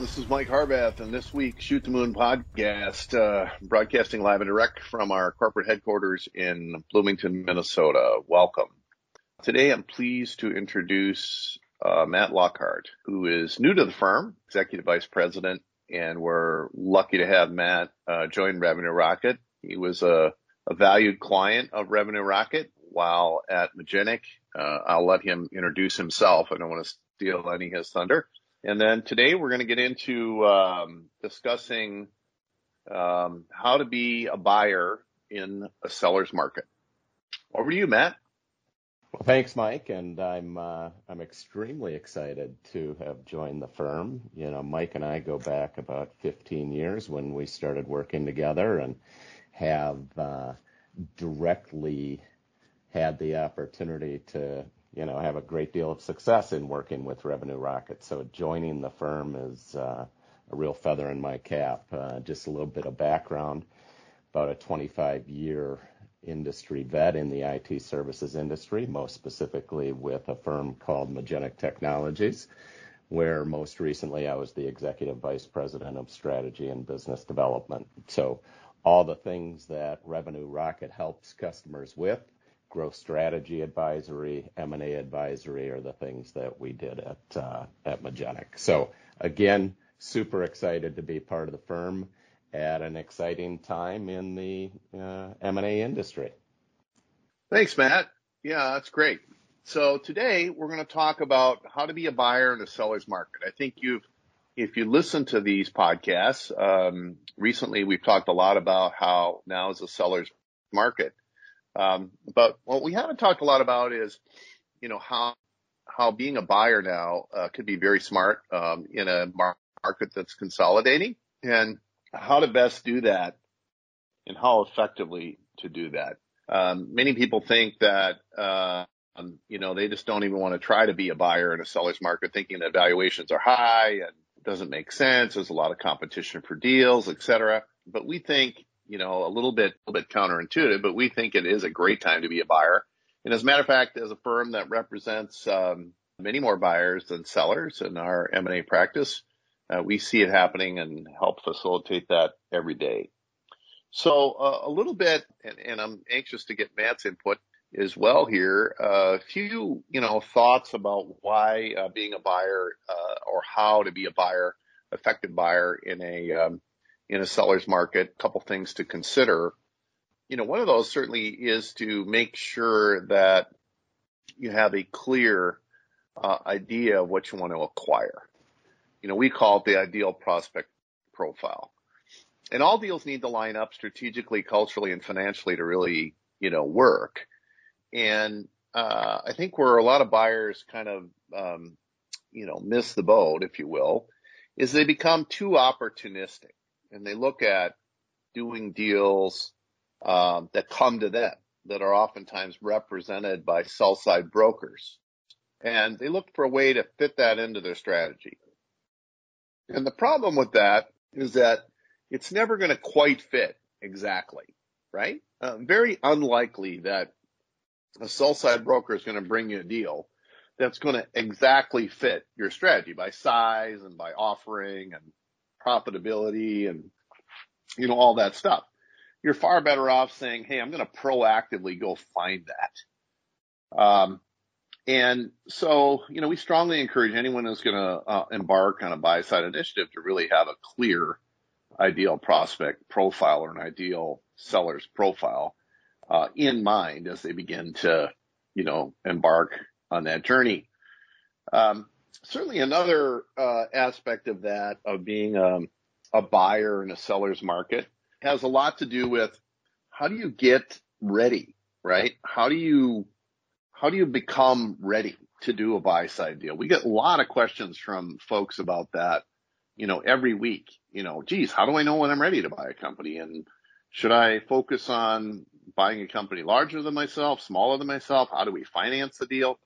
This is Mike Harbath, and this week Shoot the Moon podcast, uh, broadcasting live and direct from our corporate headquarters in Bloomington, Minnesota. Welcome. Today, I'm pleased to introduce uh, Matt Lockhart, who is new to the firm, executive vice president, and we're lucky to have Matt uh, join Revenue Rocket. He was a, a, valued client of Revenue Rocket while at Magenic. Uh, I'll let him introduce himself. I don't want to steal any of his thunder. And then today we're going to get into um, discussing um, how to be a buyer in a seller's market. Over to you, Matt. Well, thanks, Mike, and I'm uh, I'm extremely excited to have joined the firm. You know, Mike and I go back about 15 years when we started working together, and have uh, directly had the opportunity to you know, have a great deal of success in working with Revenue Rocket. So joining the firm is uh, a real feather in my cap. Uh, just a little bit of background, about a 25 year industry vet in the IT services industry, most specifically with a firm called Magenic Technologies, where most recently I was the executive vice president of strategy and business development. So all the things that Revenue Rocket helps customers with, growth strategy advisory, M&A advisory are the things that we did at uh, at Magenic. So again, super excited to be part of the firm at an exciting time in the uh, M&A industry. Thanks, Matt. Yeah, that's great. So today we're going to talk about how to be a buyer in a seller's market. I think you've, if you listen to these podcasts, um, recently we've talked a lot about how now is a seller's market. Um, but what we haven't talked a lot about is, you know, how how being a buyer now uh, could be very smart um, in a market that's consolidating, and how to best do that, and how effectively to do that. Um, many people think that uh, um, you know they just don't even want to try to be a buyer in a seller's market, thinking that valuations are high and doesn't make sense. There's a lot of competition for deals, et cetera. But we think you know, a little bit, a little bit counterintuitive, but we think it is a great time to be a buyer. And as a matter of fact, as a firm that represents um, many more buyers than sellers in our M&A practice, uh, we see it happening and help facilitate that every day. So uh, a little bit, and, and, I'm anxious to get Matt's input as well here. A uh, few, you know, thoughts about why uh, being a buyer uh, or how to be a buyer, effective buyer in a um, in a seller's market, a couple things to consider. You know, one of those certainly is to make sure that you have a clear uh, idea of what you want to acquire. You know, we call it the ideal prospect profile. And all deals need to line up strategically, culturally, and financially to really, you know, work. And uh, I think where a lot of buyers kind of, um, you know, miss the boat, if you will, is they become too opportunistic and they look at doing deals um, that come to them that are oftentimes represented by sell side brokers. And they look for a way to fit that into their strategy. And the problem with that is that it's never going to quite fit exactly, right? Uh, very unlikely that a sell side broker is going to bring you a deal that's going to exactly fit your strategy by size and by offering and profitability and, you know, all that stuff. You're far better off saying, Hey, I'm going to proactively go find that. Um, and so, you know, we strongly encourage anyone who's going to uh, embark on a buy side initiative to really have a clear ideal prospect profile or an ideal seller's profile uh, in mind as they begin to, you know, embark on that journey. Um, certainly another uh, aspect of that of being um, a buyer in a seller's market has a lot to do with how do you get ready, right? How do you how do you become ready to do a buy side deal? We get a lot of questions from folks about that, you know, every week. You know, geez, how do I know when I'm ready to buy a company? And should I focus on buying a company larger than myself, smaller than myself? How do we finance the deal?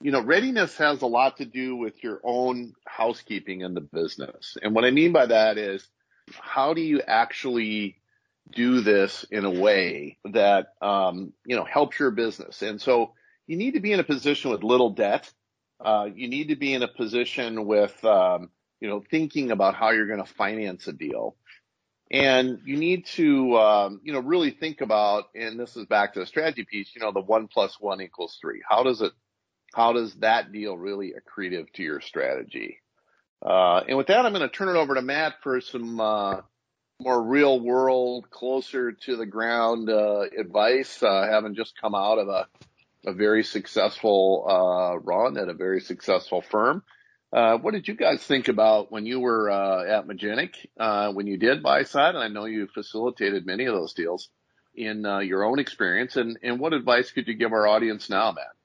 You know, readiness has a lot to do with your own housekeeping in the business. And what I mean by that is how do you actually do this in a way that, um, you know, helps your business? And so you need to be in a position with little debt. Uh, you need to be in a position with, um, you know, thinking about how you're going to finance a deal. And you need to, um, you know, really think about, and this is back to the strategy piece, you know, the one plus one equals three. How does it, how does that deal really accretive to your strategy? Uh, and with that, I'm going to turn it over to Matt for some, uh, more real world, closer to the ground, uh, advice, uh, having just come out of a, a very successful, uh, run at a very successful firm. Uh, what did you guys think about when you were uh, at Magenic, uh, when you did buy side? And I know you facilitated many of those deals in your own experience. And, and what advice could you give our audience now, Matt?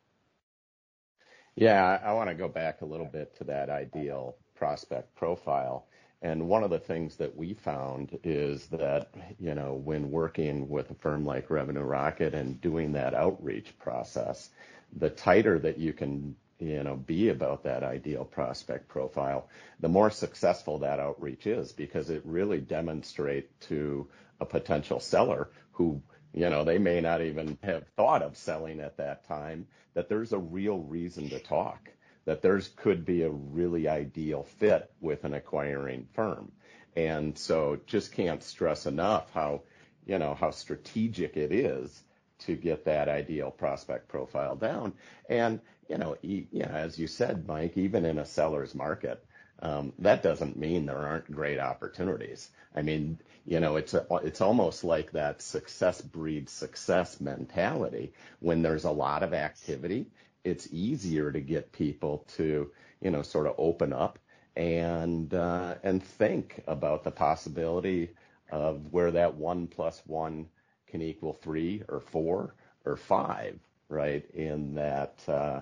Yeah, I, want to go back a little bit to that ideal prospect profile. And one of the things that we found is that, you know, when working with a firm like Revenue Rocket and doing that outreach process, the tighter that you can you know, be about that ideal prospect profile, the more successful that outreach is because it really demonstrate to a potential seller who, you know, they may not even have thought of selling at that time, that there's a real reason to talk, that there's could be a really ideal fit with an acquiring firm. And so just can't stress enough how, you know, how strategic it is to get that ideal prospect profile down. And you know, yeah, as you said, Mike, even in a seller's market, um, that doesn't mean there aren't great opportunities. I mean, you know, it's a, it's almost like that success breeds success mentality. When there's a lot of activity, it's easier to get people to, you know, sort of open up and uh, and think about the possibility of where that one plus one can equal three or four or five, right? In that uh,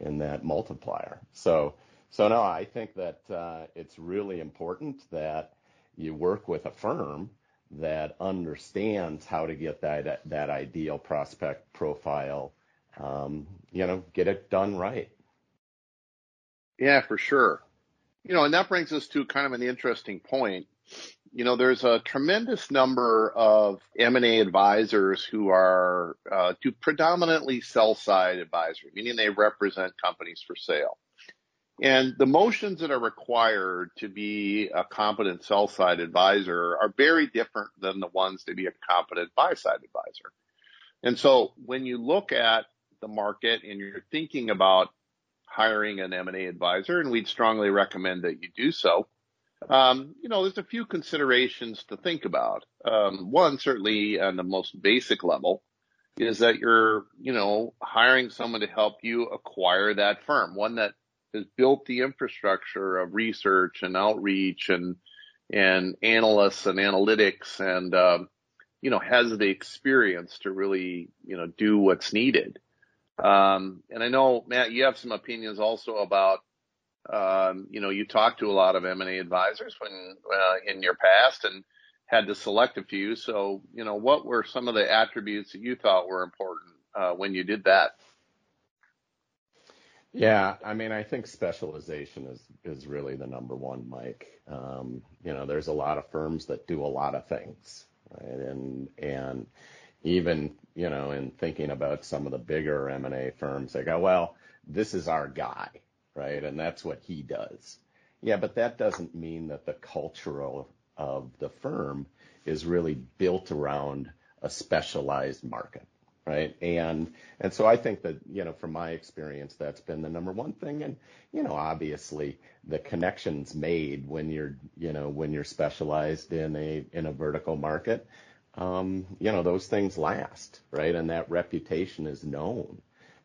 in that multiplier. So, so no, I think that uh, it's really important that you work with a firm that understands how to get that that ideal prospect profile. Um, you know, get it done right. Yeah, for sure. You know, and that brings us to kind of an interesting point. You know, there's a tremendous number of M&A advisors who are uh, do predominantly sell side advisory, meaning they represent companies for sale. And the motions that are required to be a competent sell side advisor are very different than the ones to be a competent buy side advisor. And so when you look at the market and you're thinking about hiring an M&A advisor, and we'd strongly recommend that you do so, um, you know, there's a few considerations to think about. Um, one, certainly on the most basic level, is that you're, you know, hiring someone to help you acquire that firm, one that has built the infrastructure of research and outreach and and analysts and analytics and um, you know has the experience to really you know do what's needed. Um, and I know Matt, you have some opinions also about um, you know, you talked to a lot of M&A advisors when uh, in your past and had to select a few. So, you know, what were some of the attributes that you thought were important uh, when you did that? Yeah, I mean, I think specialization is is really the number one, Mike. Um, you know, there's a lot of firms that do a lot of things, right? And and even you know, in thinking about some of the bigger M and A firms, they go, well, this is our guy, right? And that's what he does. Yeah, but that doesn't mean that the cultural of the firm is really built around a specialized market, right? And and so I think that you know from my experience that's been the number one thing. And you know obviously the connections made when you're you know when you're specialized in a in a vertical market, um, you know those things last, right? And that reputation is known.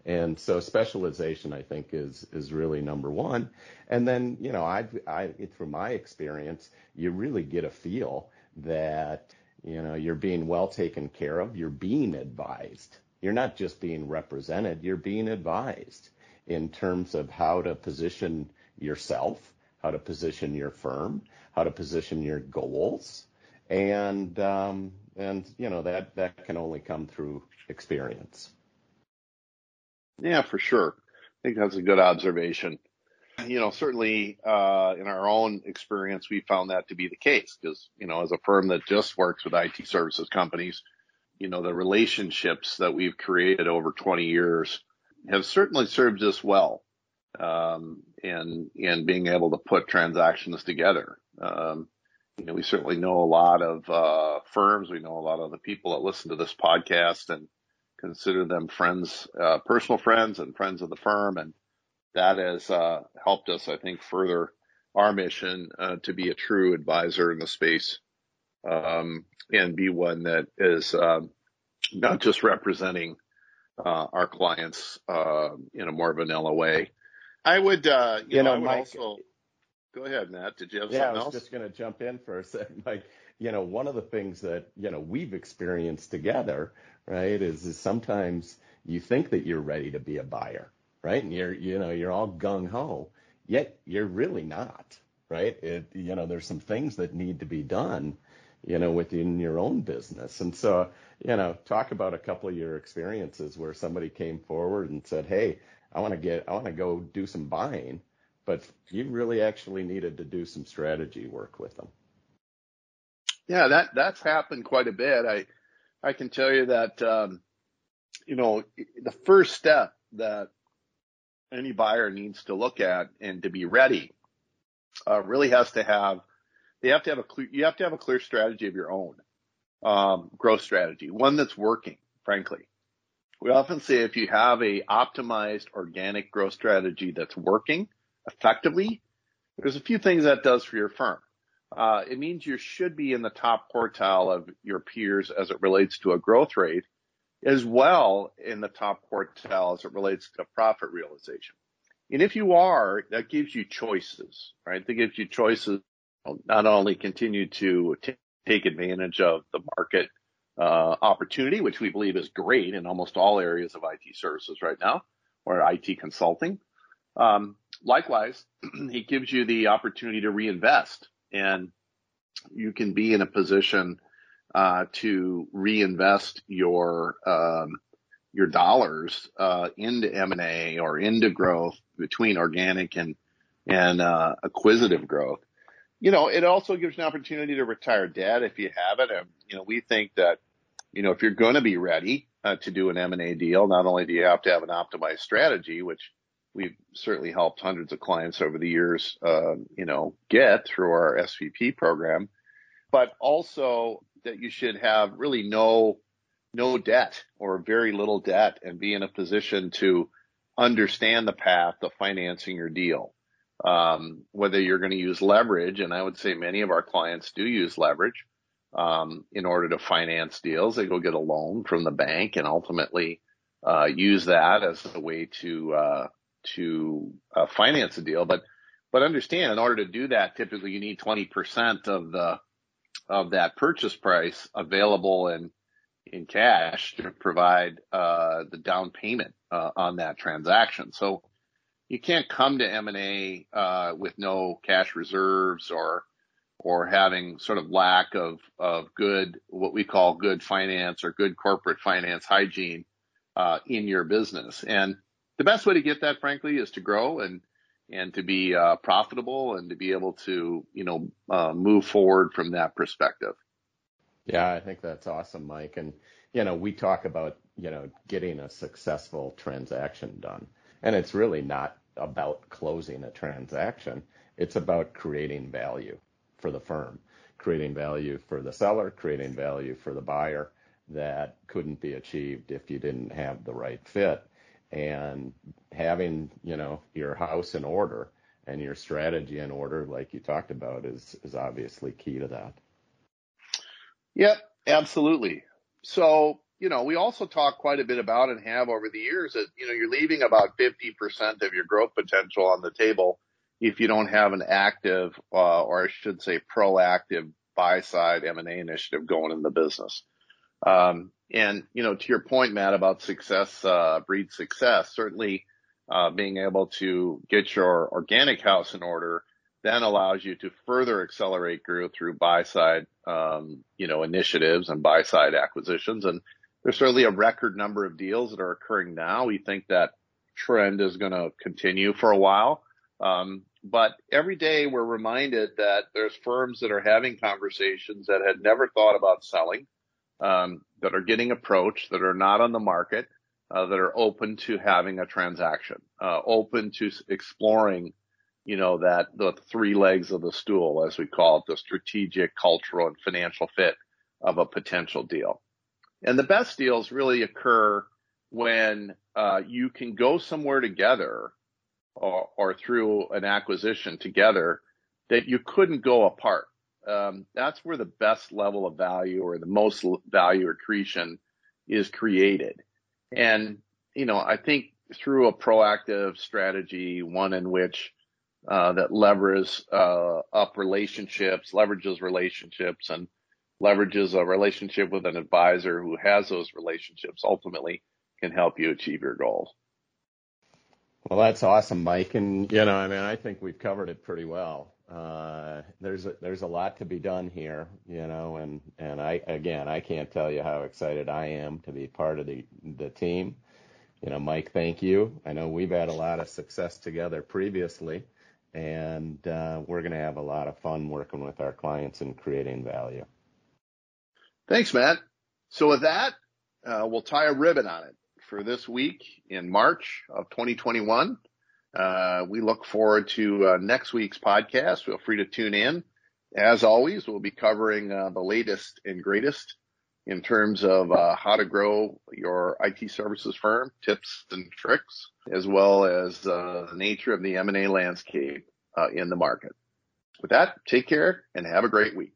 And so specialization, I think, is is really number one. And then, you know, I've I from my experience, you really get a feel that you know you're being well taken care of. You're being advised. You're not just being represented. You're being advised in terms of how to position yourself, how to position your firm, how to position your goals, and um, and you know that that can only come through experience. Yeah, for sure. I think that's a good observation. You know, certainly uh, in our own experience, we found that to be the case because, you know, as a firm that just works with IT services companies, you know, the relationships that we've created over 20 years have certainly served us well. um, and and being able to put transactions together. Um, you know, we certainly know a lot of uh, firms. We know a lot of the people that listen to this podcast and consider them friends, uh, personal friends, and friends of the firm, and that has uh, helped us, I think, further our mission uh, to be a true advisor in the space um, and be one that is um, not just representing uh, our clients uh, in a more vanilla way. I would, uh, you, you, know, know would Mike, also go ahead, Matt. Did you have yeah, something else? I was else? just going to jump in for a second, Mike. You know, one of the things that you know we've experienced together, right, is, is sometimes you think that you're ready to be a buyer, right, and you're you know you're all gung ho, yet you're really not, right? It you know there's some things that need to be done you know, within your own business. And so, you know, talk about a couple of your experiences where somebody came forward and said, Hey, I want to get, I want to go do some buying, but you really actually needed to do some strategy work with them. Yeah, that, that's happened quite a bit. I, I can tell you that, um, you know, the first step that any buyer needs to look at and to be ready, uh, really has to have they have to have a clear, you have to have a clear strategy of your own, um, growth strategy, one that's working, frankly. We often say if you have a optimized organic growth strategy that's working effectively, there's a few things that does for your firm. Uh, it means you should be in the top quartile of your peers as it relates to a growth rate, as well in the top quartile as it relates to profit realization. And if you are, that gives you choices, right? That gives you choices not only continue to t- take advantage of the market uh, opportunity, which we believe is great in almost all areas of IT services right now or IT consulting. Um, likewise, it gives you the opportunity to reinvest and you can be in a position uh, to reinvest your um, your dollars uh, into M&A or into growth between organic and and uh, acquisitive growth you know, it also gives an opportunity to retire debt if you have it. And, you know, we think that, you know, if you're going to be ready uh, to do an M&A deal, not only do you have to have an optimized strategy, which we've certainly helped hundreds of clients over the years, uh, you know, get through our SVP program, but also that you should have really no, no debt or very little debt and be in a position to understand the path of financing your deal um, whether you're going to use leverage, and I would say many of our clients do use leverage um, in order to finance deals. They go get a loan from the bank and ultimately uh, use that as a way to uh, to uh, finance a deal. But but understand, in order to do that, typically you need 20% of the of that purchase price available in in cash to provide uh, the down payment uh, on that transaction. So you can't come to M&A uh, with no cash reserves or or having sort of lack of of good what we call good finance or good corporate finance hygiene uh, in your business. And the best way to get that, frankly, is to grow and and to be uh, profitable and to be able to you know uh, move forward from that perspective. Yeah, I think that's awesome, Mike. And you know, we talk about you know getting a successful transaction done and it's really not about closing a transaction. It's about creating value for the firm, creating value for the seller, creating value for the buyer that couldn't be achieved if you didn't have the right fit. And having, you know, your house in order and your strategy in order, like you talked about, is is obviously key to that. Yep, absolutely. So you know, we also talk quite a bit about and have over the years that, you know, you're leaving about 50% of your growth potential on the table if you don't have an active, uh, or I should say proactive buy side M&A initiative going in the business. Um, and, you know, to your point, Matt, about success, uh, breed success, certainly, uh, being able to get your organic house in order then allows you to further accelerate growth through buy side, um, you know, initiatives and buy side acquisitions. And there's certainly a record number of deals that are occurring now. We think that trend is going to continue for a while. Um, but every day we're reminded that there's firms that are having conversations that had never thought about selling, um, that are getting approached, that are not on the market, uh, that are open to having a transaction, uh, open to exploring, you know, that the three legs of the stool, as we call it, the strategic, cultural, and financial fit of a potential deal. And the best deals really occur when uh, you can go somewhere together or, or, through an acquisition together that you couldn't go apart. Um, that's where the best level of value or the most value accretion is created. And, you know, I think through a proactive strategy, one in which uh, that leverages uh, up relationships, leverages relationships, and leverages a relationship with an advisor who has those relationships ultimately can help you achieve your goals. Well, that's awesome, Mike. And, you know, I mean, I think we've covered it pretty well. Uh, there's a, there's a lot to be done here, you know, and, and I, again, I can't tell you how excited I am to be part of the, the team. You know, Mike, thank you. I know we've had a lot of success together previously, and uh, we're going to have a lot of fun working with our clients and creating value. Thanks, Matt. So with that, uh, we'll tie a ribbon on it for this week in March of 2021. Uh, we look forward to uh, next week's podcast. Feel free to tune in. As always, we'll be covering uh, the latest and greatest in terms of uh, how to grow your IT services firm, tips and tricks, as well as uh, the nature of the M&A landscape uh, in the market. With that, take care and have a great week.